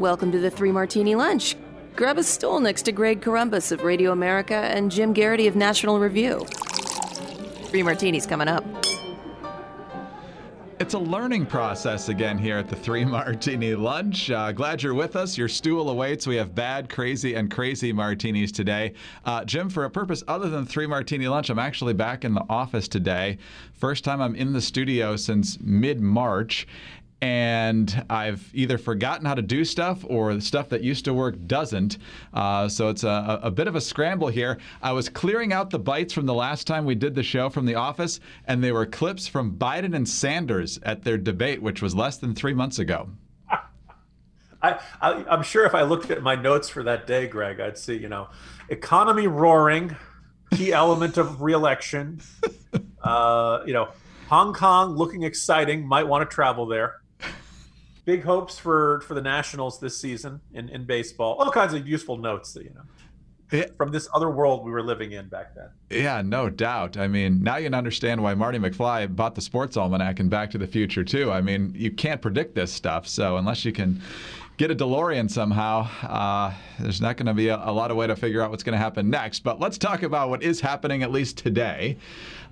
Welcome to the Three Martini Lunch. Grab a stool next to Greg Corombos of Radio America and Jim Geraghty of National Review. Three martinis coming up. It's a learning process again here at the Three Martini Lunch. Uh, glad you're with us. Your stool awaits. We have bad, crazy, and crazy martinis today. Uh, Jim, for a purpose other than Three Martini Lunch, I'm actually back in the office today. First time I'm in the studio since mid March and I've either forgotten how to do stuff or the stuff that used to work doesn't. Uh, so it's a, a, bit of a scramble here. I was clearing out the bites from the last time we did the show from the office, and they were clips from Biden and Sanders at their debate, which was less than three months ago. I, I, I'm sure if I looked at my notes for that day, Greg, I'd see, you know, economy roaring, key element of reelection. Uh, you know, Hong Kong looking exciting, might want to travel there big hopes for for the Nationals this season in, in baseball. All kinds of useful notes that you know. Yeah. From this other world we were living in back then. Yeah, no doubt. I mean, now you can understand why Marty McFly bought the Sports Almanac and Back to the Future too. I mean, you can't predict this stuff, so unless you can get a DeLorean somehow, uh, there's not going to be a, a, lot of way to figure out what's going to happen next. But let's talk about what is happening at least today.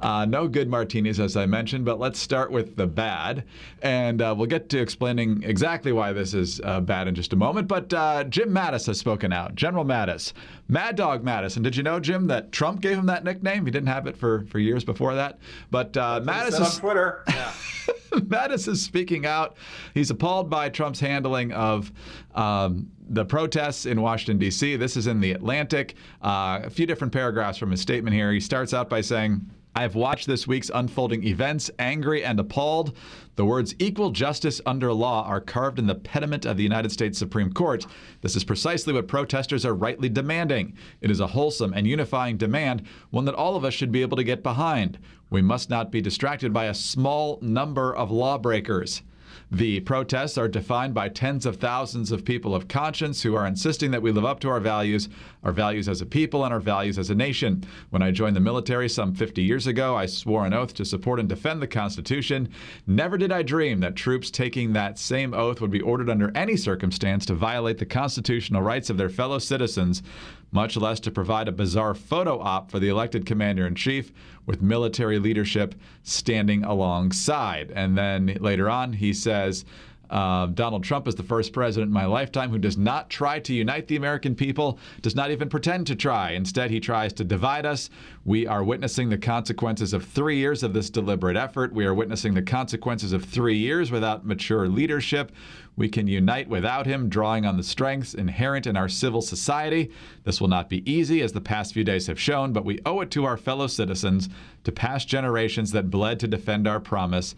Uh, no good martinis, as I mentioned, but let's start with the bad. And uh, we'll get to explaining exactly why this is uh, bad in just a moment. But uh, Jim Mattis has spoken out. General Mattis, Mad Dog Mattis. And did you know, Jim, that Trump gave him that nickname? He didn't have it for, for years before that. But uh, Mattis is. on Twitter. Yeah. Mattis is speaking out. He's appalled by Trump's handling of um, the protests in Washington, D.C. This is in The Atlantic. Uh, a few different paragraphs from his statement here. He starts out by saying, I have watched this week's unfolding events, angry and appalled. The words equal justice under law are carved in the pediment of the United States Supreme Court. This is precisely what protesters are rightly demanding. It is a wholesome and unifying demand, one that all of us should be able to get behind. We must not be distracted by a small number of lawbreakers. The protests are defined by tens of thousands of people of conscience who are insisting that we live up to our values, our values as a people, and our values as a nation. When I joined the military some 50 years ago, I swore an oath to support and defend the Constitution. Never did I dream that troops taking that same oath would be ordered under any circumstance to violate the constitutional rights of their fellow citizens much less to provide a bizarre photo op for the elected commander in chief with military leadership standing alongside. And then later on, he says, uh, Donald Trump is the first president in my lifetime who does not try to unite the American people, does not even pretend to try. Instead, he tries to divide us. We are witnessing the consequences of three years of this deliberate effort. We are witnessing the consequences of three years without mature leadership. We can unite without him, drawing on the strengths inherent in our civil society. This will not be easy, as the past few days have shown, but we owe it to our fellow citizens, to past generations that bled to defend our promise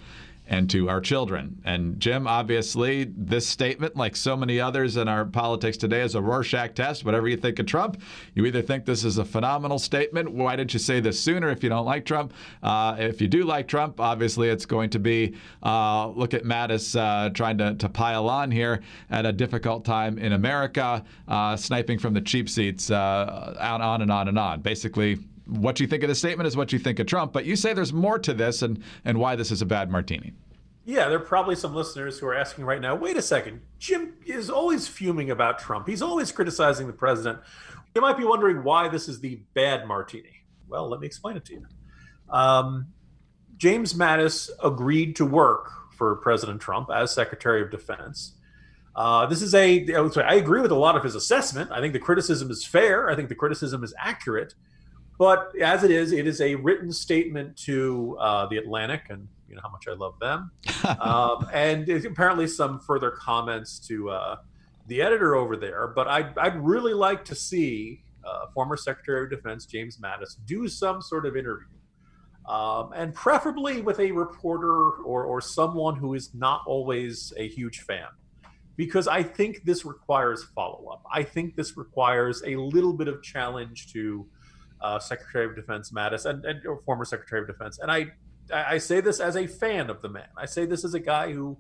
and to our children. And Jim, obviously, this statement, like so many others in our politics today, is a Rorschach test. Whatever you think of Trump, you either think this is a phenomenal statement. Why didn't you say this sooner if you don't like Trump? Uh, if you do like Trump, obviously it's going to be uh, look at Mattis uh, trying to, to pile on here at a difficult time in America, uh, sniping from the cheap seats, uh, on, on and on and on. Basically, what you think of the statement is what you think of Trump, but you say there's more to this and, and why this is a bad martini. Yeah, there are probably some listeners who are asking right now wait a second, Jim is always fuming about Trump. He's always criticizing the president. You might be wondering why this is the bad martini. Well, let me explain it to you. Um, James Mattis agreed to work for President Trump as Secretary of Defense. Uh, this is a, I agree with a lot of his assessment. I think the criticism is fair. I think the criticism is accurate. But as it is, it is a written statement to uh, the Atlantic, and you know how much I love them, um, and apparently some further comments to uh, the editor over there. But I'd, I'd really like to see uh, former Secretary of Defense James Mattis do some sort of interview um, and preferably with a reporter or, or someone who is not always a huge fan. Because I think this requires follow up. I think this requires a little bit of challenge to uh, Secretary of Defense Mattis and, and or former Secretary of Defense. And I, I say this as a fan of the man. I say this as a guy who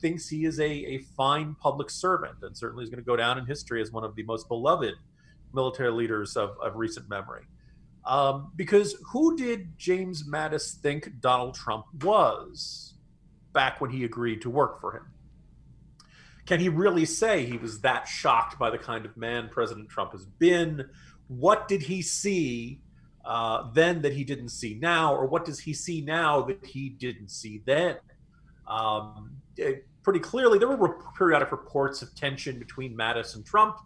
thinks he is a, a fine public servant and certainly is going to go down in history as one of the most beloved military leaders of, of recent memory. Um, because who did James Mattis think Donald Trump was back when he agreed to work for him? Can he really say he was that shocked by the kind of man President Trump has been? What did he see uh, then that he didn't see now, or what does he see now that he didn't see then? Um, it, pretty clearly, there were periodic reports of tension between Mattis and Trump.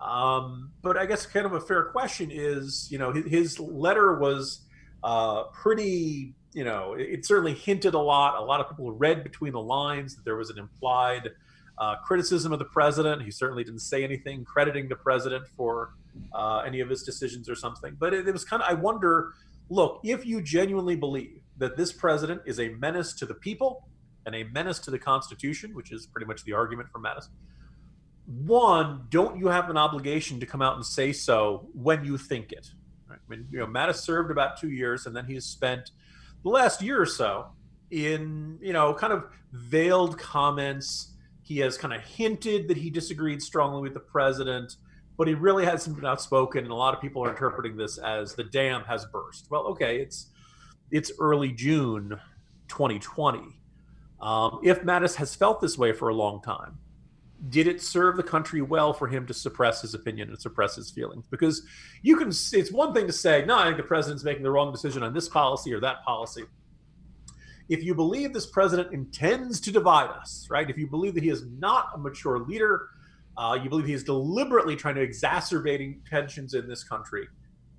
Um, but I guess kind of a fair question is, you know, his, his letter was uh, pretty, you know, it, it, certainly hinted a lot. A lot of people read between the lines that there was an implied uh, criticism of the president. He certainly didn't say anything crediting the president for uh, any of his decisions or something. But it, it was kind of, I wonder, look, if you genuinely believe that this president is a menace to the people and a menace to the Constitution, which is pretty much the argument for Mattis one, don't you have an obligation to come out and say so when you think it? Right? I mean, you know, Mattis served about two years, and then he's spent the last year or so in, you know, kind of veiled comments. He has kind of hinted that he disagreed strongly with the president, but he really hasn't been outspoken. And a lot of people are interpreting this as the dam has burst. Well, okay, it's it's early June 2020. Um, if Mattis has felt this way for a long time, did it serve the country well for him to suppress his opinion and suppress his feelings? Because you can, it's one thing to say, no, I think the president's making the wrong decision on this policy or that policy. If you believe this president intends to divide us, right? If you believe that he is not a mature leader, uh, you believe he is deliberately trying to exacerbating tensions in this country.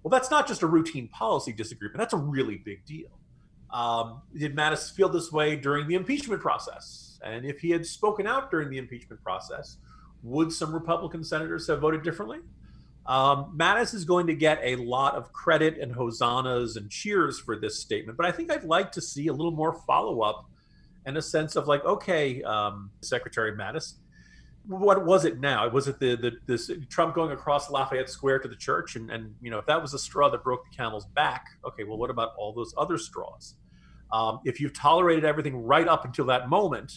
Well, that's not just a routine policy disagreement. That's a really big deal. Um, did Mattis feel this way during the impeachment process? And if he had spoken out during the impeachment process, would some Republican senators have voted differently? Um, Mattis is going to get a lot of credit and hosannas and cheers for this statement, but I think I'd like to see a little more follow up and a sense of like, okay, um, Secretary Mattis, what was it now? Was it the, the this Trump going across Lafayette Square to the church, and and you know if that was a straw that broke the camel's back, okay, well, what about all those other straws? Um, if you've tolerated everything right up until that moment,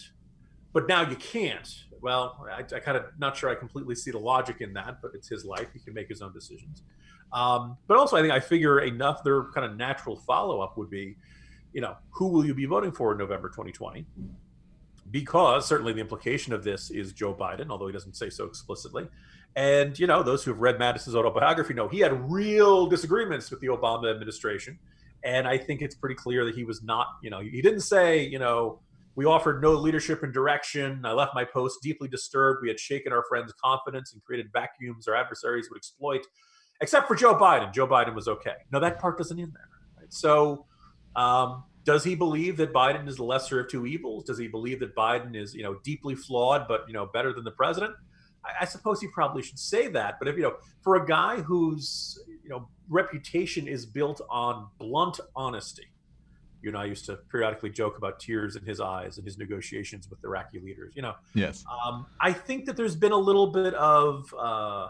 but now you can't. Well, I, I kind of not sure I completely see the logic in that, but it's his life; he can make his own decisions. Um, but also, I think I figure enough. Their kind of natural follow up would be, you know, who will you be voting for in November 2020? Because certainly the implication of this is Joe Biden, although he doesn't say so explicitly. And you know, those who have read Mattis's autobiography know he had real disagreements with the Obama administration, and I think it's pretty clear that he was not. You know, he didn't say, you know we offered no leadership and direction. I left my post deeply disturbed. We had shaken our friends' confidence and created vacuums our adversaries would exploit, except for Joe Biden. Joe Biden was okay. No, that part doesn't in there. Right? So, um, does he believe that Biden is the lesser of two evils? Does he believe that Biden is, you know, deeply flawed but you know better than the president? I, I suppose he probably should say that. But if you know, for a guy whose you know reputation is built on blunt honesty you and I used to periodically joke about tears in his eyes and his negotiations with Iraqi leaders. You know, yes. Um, I think that there's been a little bit of uh,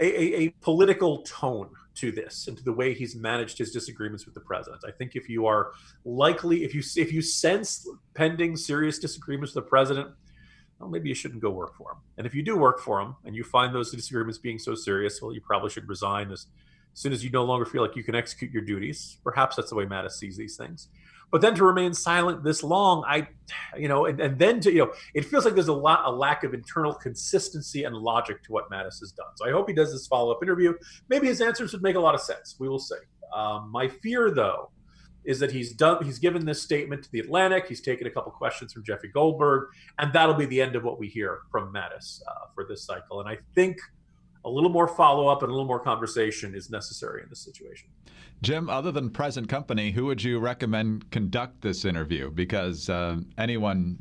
a, a, a, political tone to this and to the way he's managed his disagreements with the president. I think if you are likely, if you if you sense pending serious disagreements with the president, well, maybe you shouldn't go work for him. And if you do work for him and you find those disagreements being so serious, well, you probably should resign as soon as you no longer feel like you can execute your duties. Perhaps that's the way Mattis sees these things. But then to remain silent this long, I, you know, and, and then to, you know, it feels like there's a lot, a lack of internal consistency and logic to what Mattis has done. So I hope he does this follow up interview. Maybe his answers would make a lot of sense. We will see. Um, my fear, though, is that he's done he's given this statement to the Atlantic. He's taken a couple questions from Jeffrey Goldberg, and that'll be the end of what we hear from Mattis uh, for this cycle. And I think a little more follow up and a little more conversation is necessary in this situation. Jim, other than present company, who would you recommend conduct this interview? Because uh, anyone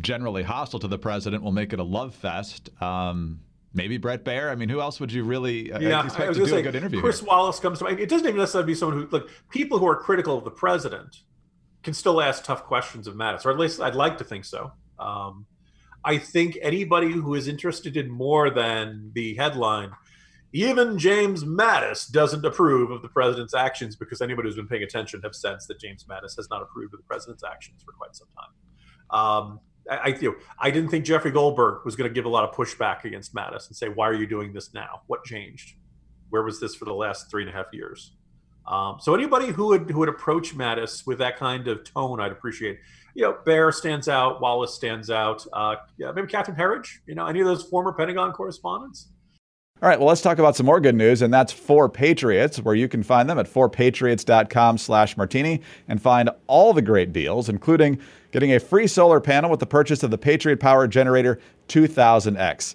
generally hostile to the president will make it a love fest. Um, maybe Bret Baier. I mean, who else would you really uh, yeah, expect to do say, a good interview? Chris here? Wallace comes to mind. It doesn't even necessarily be someone who, like, people who are critical of the president can still ask tough questions of Mattis, or at least I'd like to think so. Um, I think anybody who is interested in more than the headline, even James Mattis doesn't approve of the president's actions because anybody who's been paying attention have sensed that James Mattis has not approved of the president's actions for quite some time. Um, I, you know, I didn't think Jeffrey Goldberg was going to give a lot of pushback against Mattis and say, "Why are you doing this now? What changed? Where was this for the last three and a half years?" Um, so anybody who would who would approach Mattis with that kind of tone, I'd appreciate. You know, Baier stands out, Wallace stands out. Uh, yeah, maybe Catherine Herridge. You know, any of those former Pentagon correspondents. All right, well, let's talk about some more good news, and that's 4Patriots, where you can find them at 4patriots.com slash martini and find all the great deals, including getting a free solar panel with the purchase of the Patriot Power Generator 2000X.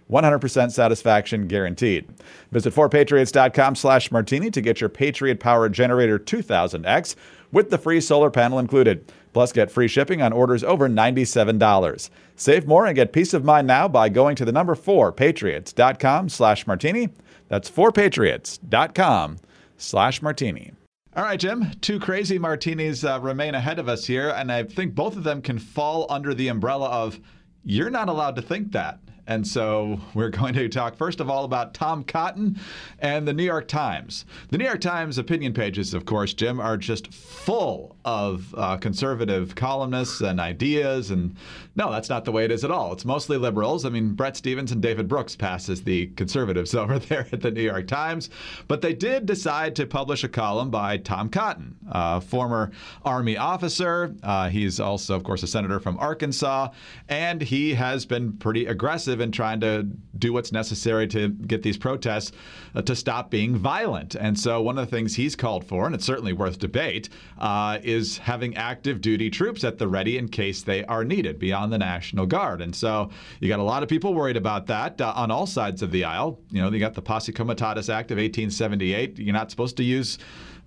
100% satisfaction guaranteed. Visit 4patriots.com slash martini to get your Patriot Power Generator 2000X with the free solar panel included. Plus, get free shipping on orders over $97. Save more and get peace of mind now by going to the number 4patriots.com slash martini. That's 4patriots.com slash martini. All right, Jim. Two crazy martinis uh, remain ahead of us here, and I think both of them can fall under the umbrella of you're not allowed to think that. And so we're going to talk first of all about Tom Cotton and the New York Times. The New York Times opinion pages, of course, Jim, are just full of uh, conservative columnists and ideas. And no, that's not the way it is at all. It's mostly liberals. I mean, Bret Stephens and David Brooks pass as the conservatives over there at the New York Times. But they did decide to publish a column by Tom Cotton, a former Army officer. Uh, he's also, of course, a senator from Arkansas. And he has been pretty aggressive in trying to do what's necessary to get these protests uh, to stop being violent. And so, one of the things he's called for, and it's certainly worth debate, uh, is having active duty troops at the ready in case they are needed beyond the National Guard. And so, you got a lot of people worried about that uh, on all sides of the aisle. You know, you got the Posse Comitatus Act of 1878. You're not supposed to use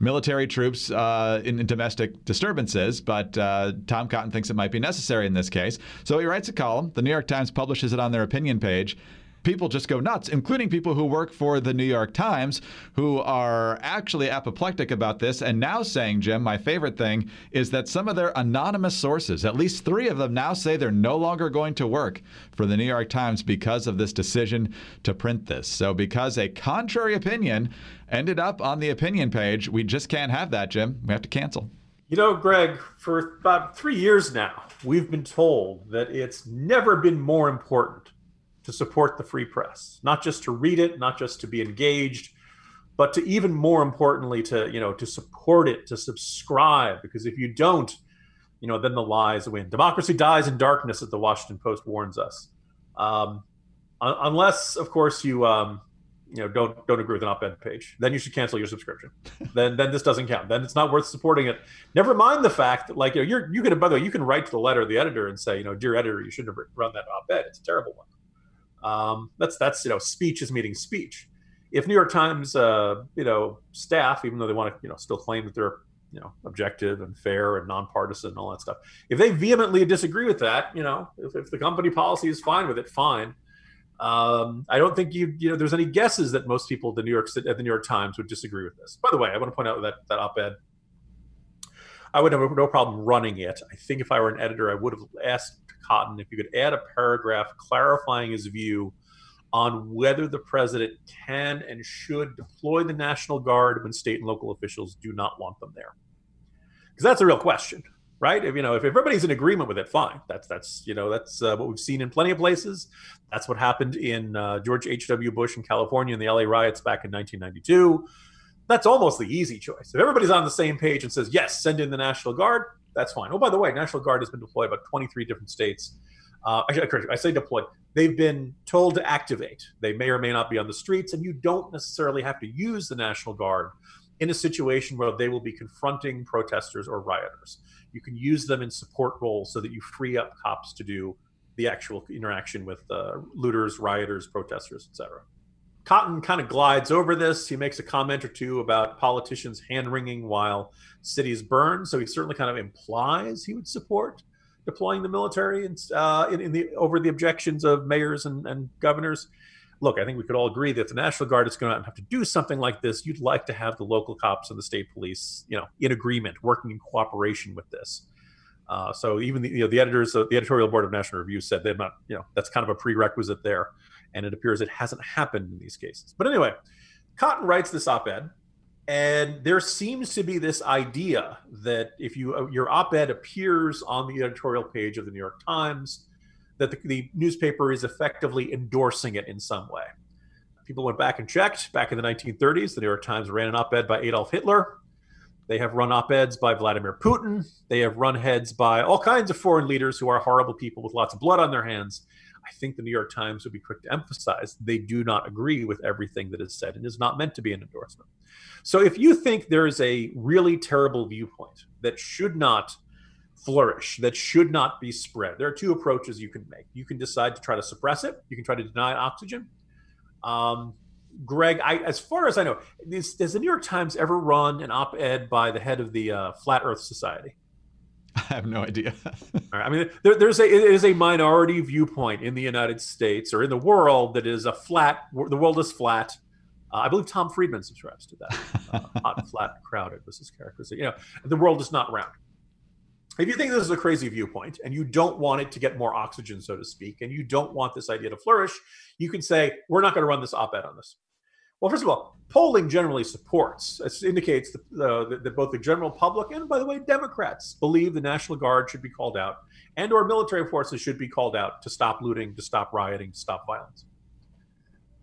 military troops uh, in, in, domestic disturbances, but uh, Tom Cotton thinks it might be necessary in this case. So he writes a column. The New York Times publishes it on their opinion page people just go nuts, including people who work for the New York Times who are actually apoplectic about this and now saying, Jim, my favorite thing is that some of their anonymous sources, at least three of them, now say they're no longer going to work for the New York Times because of this decision to print this. So, because a contrary opinion ended up on the opinion page, we just can't have that, Jim. We have to cancel. You know, Greg, for about three years now, we've been told that it's never been more important to support the free press, not just to read it, not just to be engaged, but to even more importantly to you know to support it, to subscribe. Because if you don't, you know, then the lies win. Democracy dies in darkness, as the Washington Post warns us. Um, unless, of course, you um, you know don't don't agree with an op-ed page, then you should cancel your subscription. then then this doesn't count. Then it's not worth supporting it. Never mind the fact that like you know you're you can by the way you can write to the letter of the editor and say you know dear editor you shouldn't have run that op-ed. It's a terrible one. Um, that's that's you know speech is meeting speech. If New York Times uh, you know staff, even though they want to you know still claim that they're you know objective and fair and nonpartisan and all that stuff, if they vehemently disagree with that, you know if, if the company policy is fine with it, fine. Um, I don't think you you know there's any guesses that most people at the New York at the New York Times would disagree with this. By the way, I want to point out that that op-ed. I would have no problem running it. I think if I were an editor, I would have asked Cotton if you could add a paragraph clarifying his view on whether the president can and should deploy the National Guard when state and local officials do not want them there. Because that's a real question, right? If you know, if everybody's in agreement with it, fine. That's that's you know that's uh, what we've seen in plenty of places. That's what happened in uh, George H. W. Bush in California in the LA riots back in 1992. That's almost the easy choice. If everybody's on the same page and says yes, send in the National Guard, that's fine. Oh, by the way, National Guard has been deployed about 23 different states. Uh, actually, I say deployed. They've been told to activate. They may or may not be on the streets, and you don't necessarily have to use the National Guard in a situation where they will be confronting protesters or rioters. You can use them in support roles so that you free up cops to do the actual interaction with uh, looters, rioters, protesters, etc. Cotton kind of glides over this. He makes a comment or two about politicians hand wringing while cities burn. So he certainly kind of implies he would support deploying the military in, uh, in, in, the over the objections of mayors and, and governors. Look, I think we could all agree that if the National Guard is going to have to do something like this, you'd like to have the local cops and the state police, you know, in agreement, working in cooperation with this. Uh, so even the, you know, the editors, the editorial board of National Review said they're not, you know, that's kind of a prerequisite there, and it appears it hasn't happened in these cases. But anyway, Cotton writes this op-ed, and there seems to be this idea that if you uh, your op-ed appears on the editorial page of the New York Times, that the, the newspaper is effectively endorsing it in some way. People went back and checked. Back in the 1930s, the New York Times ran an op-ed by Adolf Hitler they have run op eds by Vladimir Putin. They have run heads by all kinds of foreign leaders who are horrible people with lots of blood on their hands. I think the New York Times would be quick to emphasize they do not agree with everything that is said and is not meant to be an endorsement. So if you think there is a really terrible viewpoint that should not flourish, that should not be spread, there are two approaches you can make. You can decide to try to suppress it, you can try to deny oxygen. Um, Greg, I, as far as I know, is, does the New York Times ever run an op-ed by the head of the uh, Flat Earth Society? I have no idea. I mean, there, there's a it is a minority viewpoint in the United States or in the world that is a flat. The world is flat. Uh, I believe Tom Friedman subscribes to that. Uh, hot, flat, crowded was his character. So, you know, the world is not round. If you think this is a crazy viewpoint and you don't want it to get more oxygen, so to speak, and you don't want this idea to flourish, you can say, we're not going to run this op ed on this. Well, first of all, polling generally supports, it indicates that, uh, both the general public and, by the way, Democrats believe the National Guard should be called out and or military forces should be called out to stop looting, to stop rioting, to stop violence.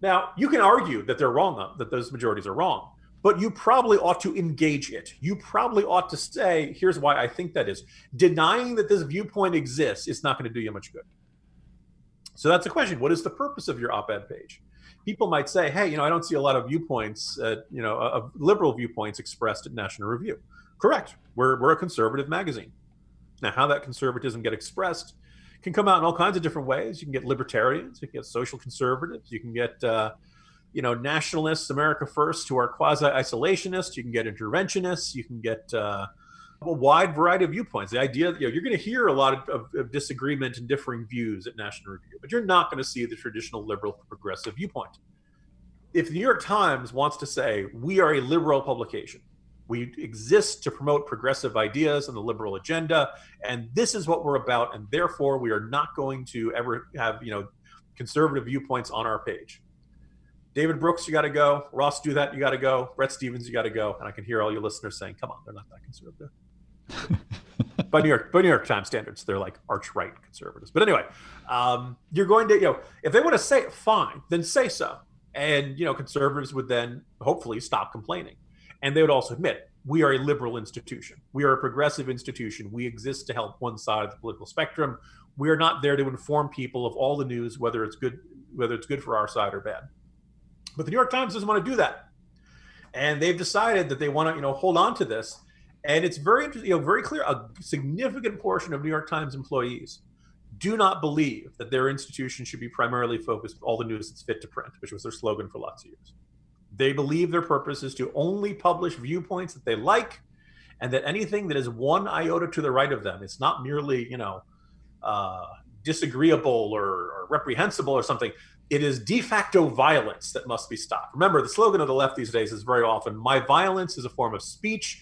Now, you can argue that they're wrong, that those majorities are wrong, but you probably ought to engage it. You probably ought to say, here's why I think that is. Denying that this viewpoint exists is not going to do you much good. So that's the question. What is the purpose of your op ed page? People might say, hey, you know, I don't see a lot of viewpoints, uh, you know, of liberal viewpoints expressed at National Review. Correct. We're, we're a conservative magazine. Now, how that conservatism get expressed can come out in all kinds of different ways. You can get libertarians, you can get social conservatives, you can get, uh, you know, nationalists, America First, who are quasi-isolationists. You can get interventionists. You can get uh, a wide variety of viewpoints. The idea that you know, you're going to hear a lot of, of, of, disagreement and differing views at National Review, but you're not going to see the traditional liberal progressive viewpoint. If the New York Times wants to say we are a liberal publication, we exist to promote progressive ideas and the liberal agenda, and this is what we're about, and therefore we are not going to ever have you know conservative viewpoints on our page. David Brooks, you got to go. Ross Douthat, you got to go. Bret Stephens, you got to go. And I can hear all your listeners saying, "Come on, they're not that conservative." By New York by New York Times standards, they're like arch right conservatives. But anyway, um, you're going to you know if they want to say it, fine, then say so, and you know conservatives would then hopefully stop complaining, and they would also admit we are a liberal institution, we are a progressive institution, we exist to help one side of the political spectrum. We are not there to inform people of all the news, whether it's good whether it's good for our side or bad. But the New York Times doesn't want to do that, and they've decided that they want to you know hold on to this and it's very interesting, you know, very clear. A significant portion of New York Times employees do not believe that their institution should be primarily focused on all the news that's fit to print, which was their slogan for lots of years. They believe their purpose is to only publish viewpoints that they like, and that anything that is one iota to the right of them, it's not merely, you know, uh, disagreeable or, or reprehensible or something. It is de facto violence that must be stopped. Remember, the slogan of the left these days is very often, "My violence is a form of speech."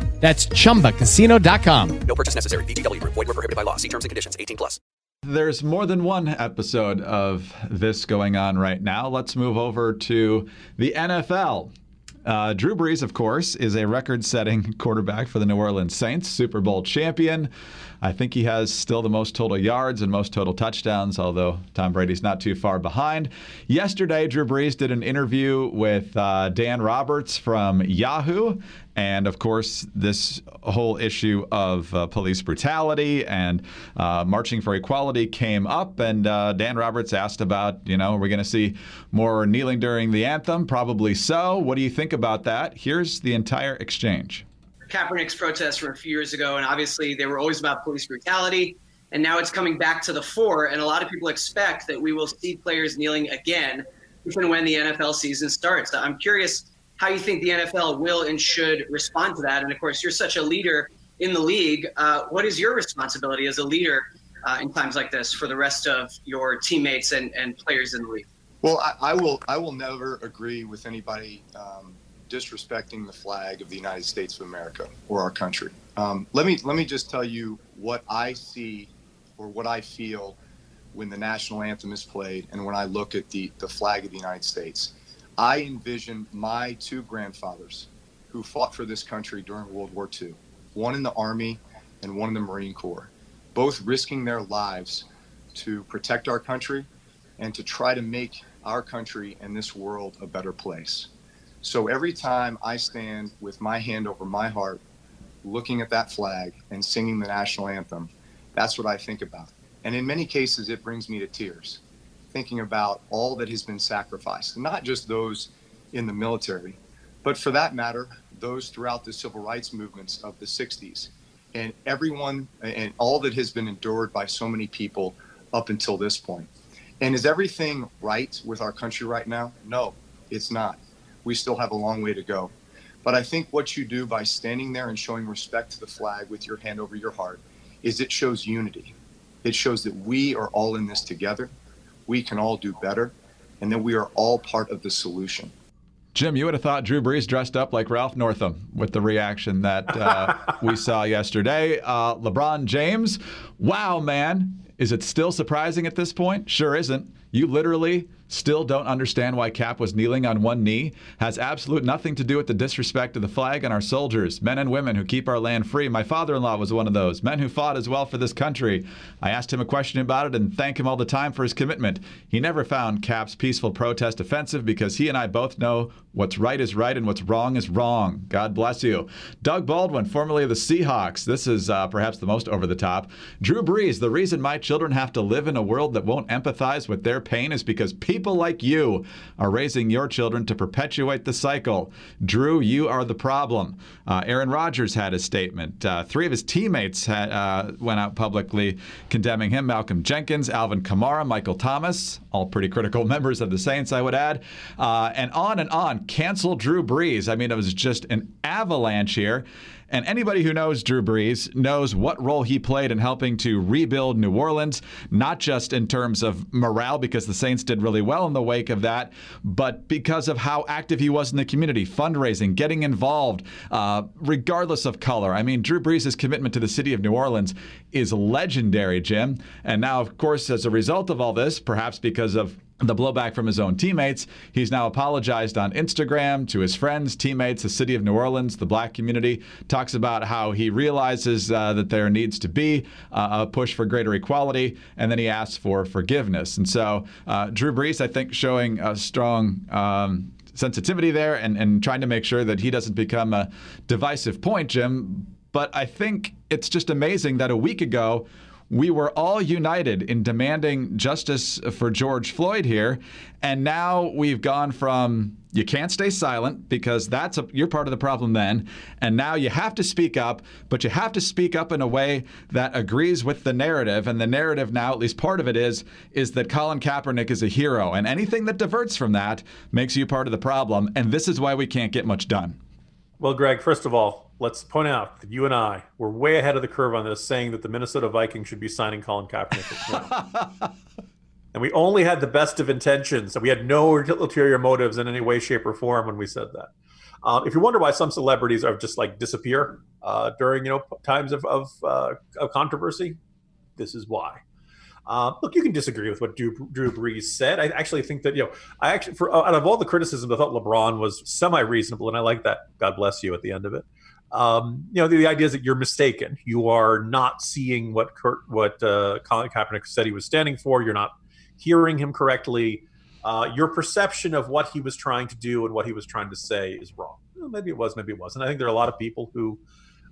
That's ChumbaCasino.com. No purchase necessary. VGW. Void were prohibited by law. See terms and conditions. 18 plus. There's more than one episode of this going on right now. Let's move over to the NFL. Uh, Drew Brees, of course, is a record setting quarterback for the New Orleans Saints, Super Bowl champion. I think he has still the most total yards and most total touchdowns, although Tom Brady's not too far behind. Yesterday, Drew Brees did an interview with uh, Dan Roberts from Yahoo. And of course, this whole issue of uh, police brutality and uh, marching for equality came up. And uh, Dan Roberts asked about, you know, are we going to see more kneeling during the anthem? Probably so. What do you think about that? Here's the entire exchange. Kaepernick's protests from a few years ago, and obviously they were always about police brutality. And now it's coming back to the fore, and a lot of people expect that we will see players kneeling again, even when the NFL season starts. I'm curious how you think the NFL will and should respond to that. And of course, you're such a leader in the league. Uh, what is your responsibility as a leader uh, in times like this for the rest of your teammates and, and players in the league? Well, I, I will. I will never agree with anybody um, disrespecting the flag of the United States of America or our country. Um, let me let me just tell you what I see or what I feel when the national anthem is played and when I look at the the flag of the United States. I envision my two grandfathers who fought for this country during World War II, one in the Army and one in the Marine Corps, both risking their lives to protect our country and to try to make our country and this world a better place. So every time I stand with my hand over my heart, looking at that flag and singing the national anthem, that's what I think about. And in many cases, it brings me to tears, thinking about all that has been sacrificed, not just those in the military, but for that matter, those throughout the civil rights movements of the 60s and everyone and all that has been endured by so many people up until this point. And is everything right with our country right now? No, it's not we still have a long way to go. But I think what you do by standing there and showing respect to the flag with your hand over your heart is it shows unity. It shows that we are all in this together. We can all do better, and that we are all part of the solution. Jim, you would have thought Drew Brees dressed up like Ralph Northam with the reaction that uh, we saw yesterday. Uh, LeBron James, wow, man. Is it still surprising at this point? Sure isn't. You literally still don't understand why Cap was kneeling on one knee has absolute nothing to do with the disrespect of the flag and our soldiers, men and women who keep our land free. My father in law was one of those, men who fought as well for this country. I asked him a question about it and thank him all the time for his commitment. He never found Cap's peaceful protest offensive because he and I both know what's right is right and what's wrong is wrong. God bless you. Doug Baldwin, formerly of the Seahawks. This is uh, perhaps the most over the top. Drew Brees, the reason my children have to live in a world that won't empathize with their pain is because people people like you are raising your children to perpetuate the cycle. Drew, you are the problem. Uh, Aaron Rodgers had a statement. Uh, three of his teammates had, uh, went out publicly condemning him Malcolm Jenkins, Alvin Kamara, Michael Thomas, all pretty critical members of the Saints, I would add. Uh, and on and on. Cancel Drew Brees. I mean, it was just an avalanche here. And anybody who knows Drew Brees knows what role he played in helping to rebuild New Orleans, not just in terms of morale, because the Saints did really well in the wake of that, but because of how active he was in the community, fundraising, getting involved, uh, regardless of color. I mean, Drew Brees' commitment to the city of New Orleans is legendary, Jim. And now, of course, as a result of all this, perhaps because of the blowback from his own teammates. He's now apologized on Instagram to his friends, teammates, the city of New Orleans, the black community. Talks about how he realizes uh, that there needs to be uh, a push for greater equality, and then he asks for forgiveness. And so, uh, Drew Brees, I think, showing a strong. Um, sensitivity there and, and trying to make sure that he doesn't become a divisive point, Jim. But I think it's just amazing that a week ago we were all united in demanding justice for George Floyd here. And now we've gone from you can't stay silent because that's a, you're part of the problem then. And now you have to speak up, but you have to speak up in a way that agrees with the narrative. And the narrative now, at least part of it is, is that Colin Kaepernick is a hero. And anything that diverts from that makes you part of the problem. And this is why we can't get much done. Well, Greg, first of all, let's point out that you and I were way ahead of the curve on this, saying that the Minnesota Vikings should be signing Colin Kaepernick. and we only had the best of intentions. and we had no ulterior motives in any way, shape, or form when we said that. Um, if you wonder why some celebrities are just like disappear uh, during you know times of of, uh, of controversy, this is why. Uh, look, you can disagree with what Drew, Drew Brees said. I actually think that you know, I actually for out of all the criticism, I thought LeBron was semi-reasonable, and I like that. God bless you at the end of it. Um, you know, the, the, idea is that you're mistaken. You are not seeing what Kurt, what uh, Colin Kaepernick said he was standing for. You're not hearing him correctly. Uh, your perception of what he was trying to do and what he was trying to say is wrong. Well, maybe it was, maybe it wasn't. I think there are a lot of people who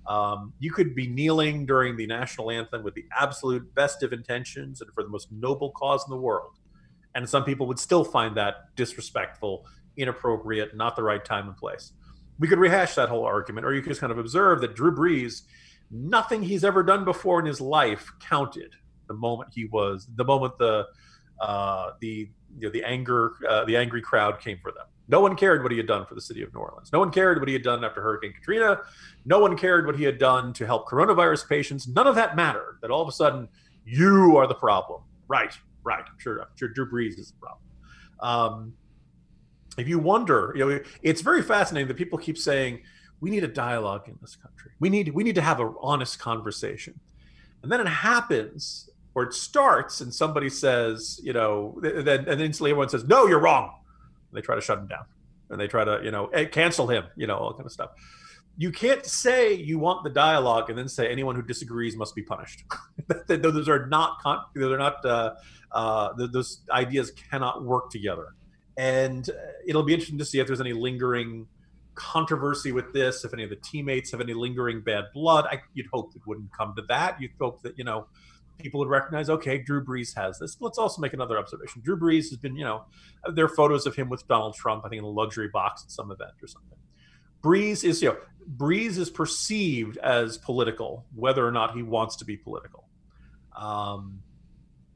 um, you could be kneeling during the national anthem with the absolute best of intentions and for the most noble cause in the world. And some people would still find that disrespectful, inappropriate, not the right time and place. We could rehash that whole argument, or you could just kind of observe that Drew Brees, nothing he's ever done before in his life counted the moment he was, the moment the uh, the you know, the anger uh, the angry crowd came for them. No one cared what he had done for the city of New Orleans. No one cared what he had done after Hurricane Katrina. No one cared what he had done to help coronavirus patients. None of that mattered. That all of a sudden you are the problem. Right, right. I'm sure, I'm sure Drew Brees is the problem. Um, if you wonder, you know, it's very fascinating that people keep saying we need a dialogue in this country. We need we need to have an honest conversation, and then it happens or it starts, and somebody says, you know, then and then instantly everyone says, no, you're wrong they try to shut him down. And they try to you know cancel him you know all kind of stuff. You can't say you want the dialogue and then say anyone who disagrees must be punished. Those are not they're not uh, uh, those ideas cannot work together. And uh, it'll be interesting to see if there's any lingering controversy with this if any of the teammates have any lingering bad blood. I, you'd hope it wouldn't come to that. You'd hope that you know people would recognize, okay, Drew Brees has this. Let's also make another observation. Drew Brees has been, you know, there are photos of him with Donald Trump, I think in a luxury box at some event or something. Brees is, you know, Brees is perceived as political, whether or not he wants to be political. Um,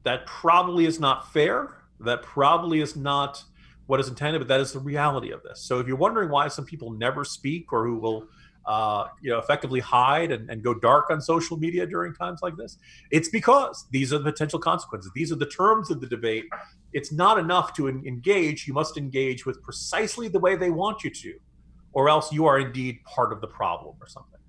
that probably is not fair. That probably is not what is intended, but that is the reality of this. So if you're wondering why some people never speak or who will uh, you know, effectively hide and, and go dark on social media during times like this? It's because these are the potential consequences. These are the terms of the debate. It's not enough to engage. You must engage with precisely the way they want you to, or else you are indeed part of the problem or something.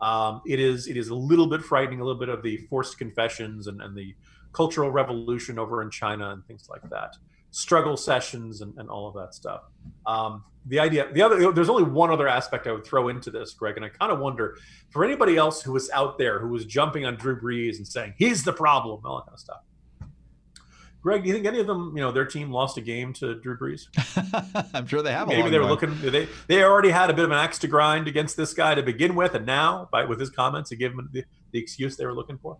Um, it is it is a little bit frightening, a little bit of the forced confessions and, and the cultural revolution over in China and things like that struggle sessions and, and all of that stuff. Um, the idea, the other, there's only one other aspect I would throw into this, Greg, and I kind of wonder for anybody else who was out there who was jumping on Drew Brees and saying he's the problem, all that kind of stuff. Greg, do you think any of them, you know, their team lost a game to Drew Brees? I'm sure they have. Maybe they were looking. They they already had a bit of an axe to grind against this guy to begin with, and now, by with his comments, to give him the, the excuse they were looking for.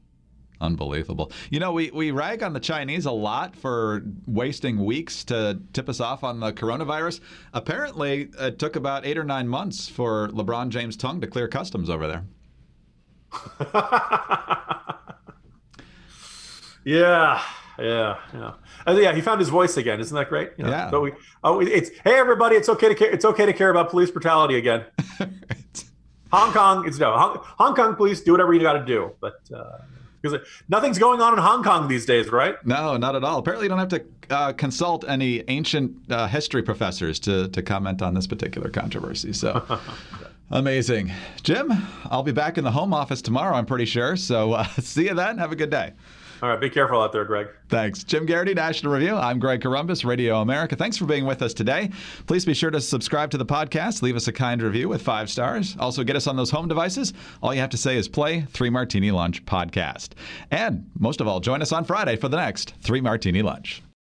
Unbelievable. You know, we, we rag on the Chinese a lot for wasting weeks to tip us off on the coronavirus. Apparently, it took about eight or nine months for LeBron James' tongue to clear customs over there. yeah, yeah, yeah. Uh, yeah, he found his voice again. Isn't that great? You know, yeah. But we, oh, it's hey everybody, it's okay to care. It's okay to care about police brutality again. Hong Kong, it's no Hong, Hong, Kong police. Do whatever you got to do, but. Uh, because nothing's going on in Hong Kong these days, right? No, not at all. Apparently, you don't have to uh, consult any ancient uh, history professors to to comment on this particular controversy. So. Amazing. Jim, I'll be back in the home office tomorrow, I'm pretty sure. So uh, see you then. Have a good day. All right, be careful out there, Greg. Thanks. Jim Geraghty, National Review. I'm Greg Corombos, Radio America. Thanks for being with us today. Please be sure to subscribe to the podcast, leave us a kind review with five stars. Also, get us on those home devices. All you have to say is play Three Martini Lunch podcast. And most of all, join us on Friday for the next Three Martini Lunch.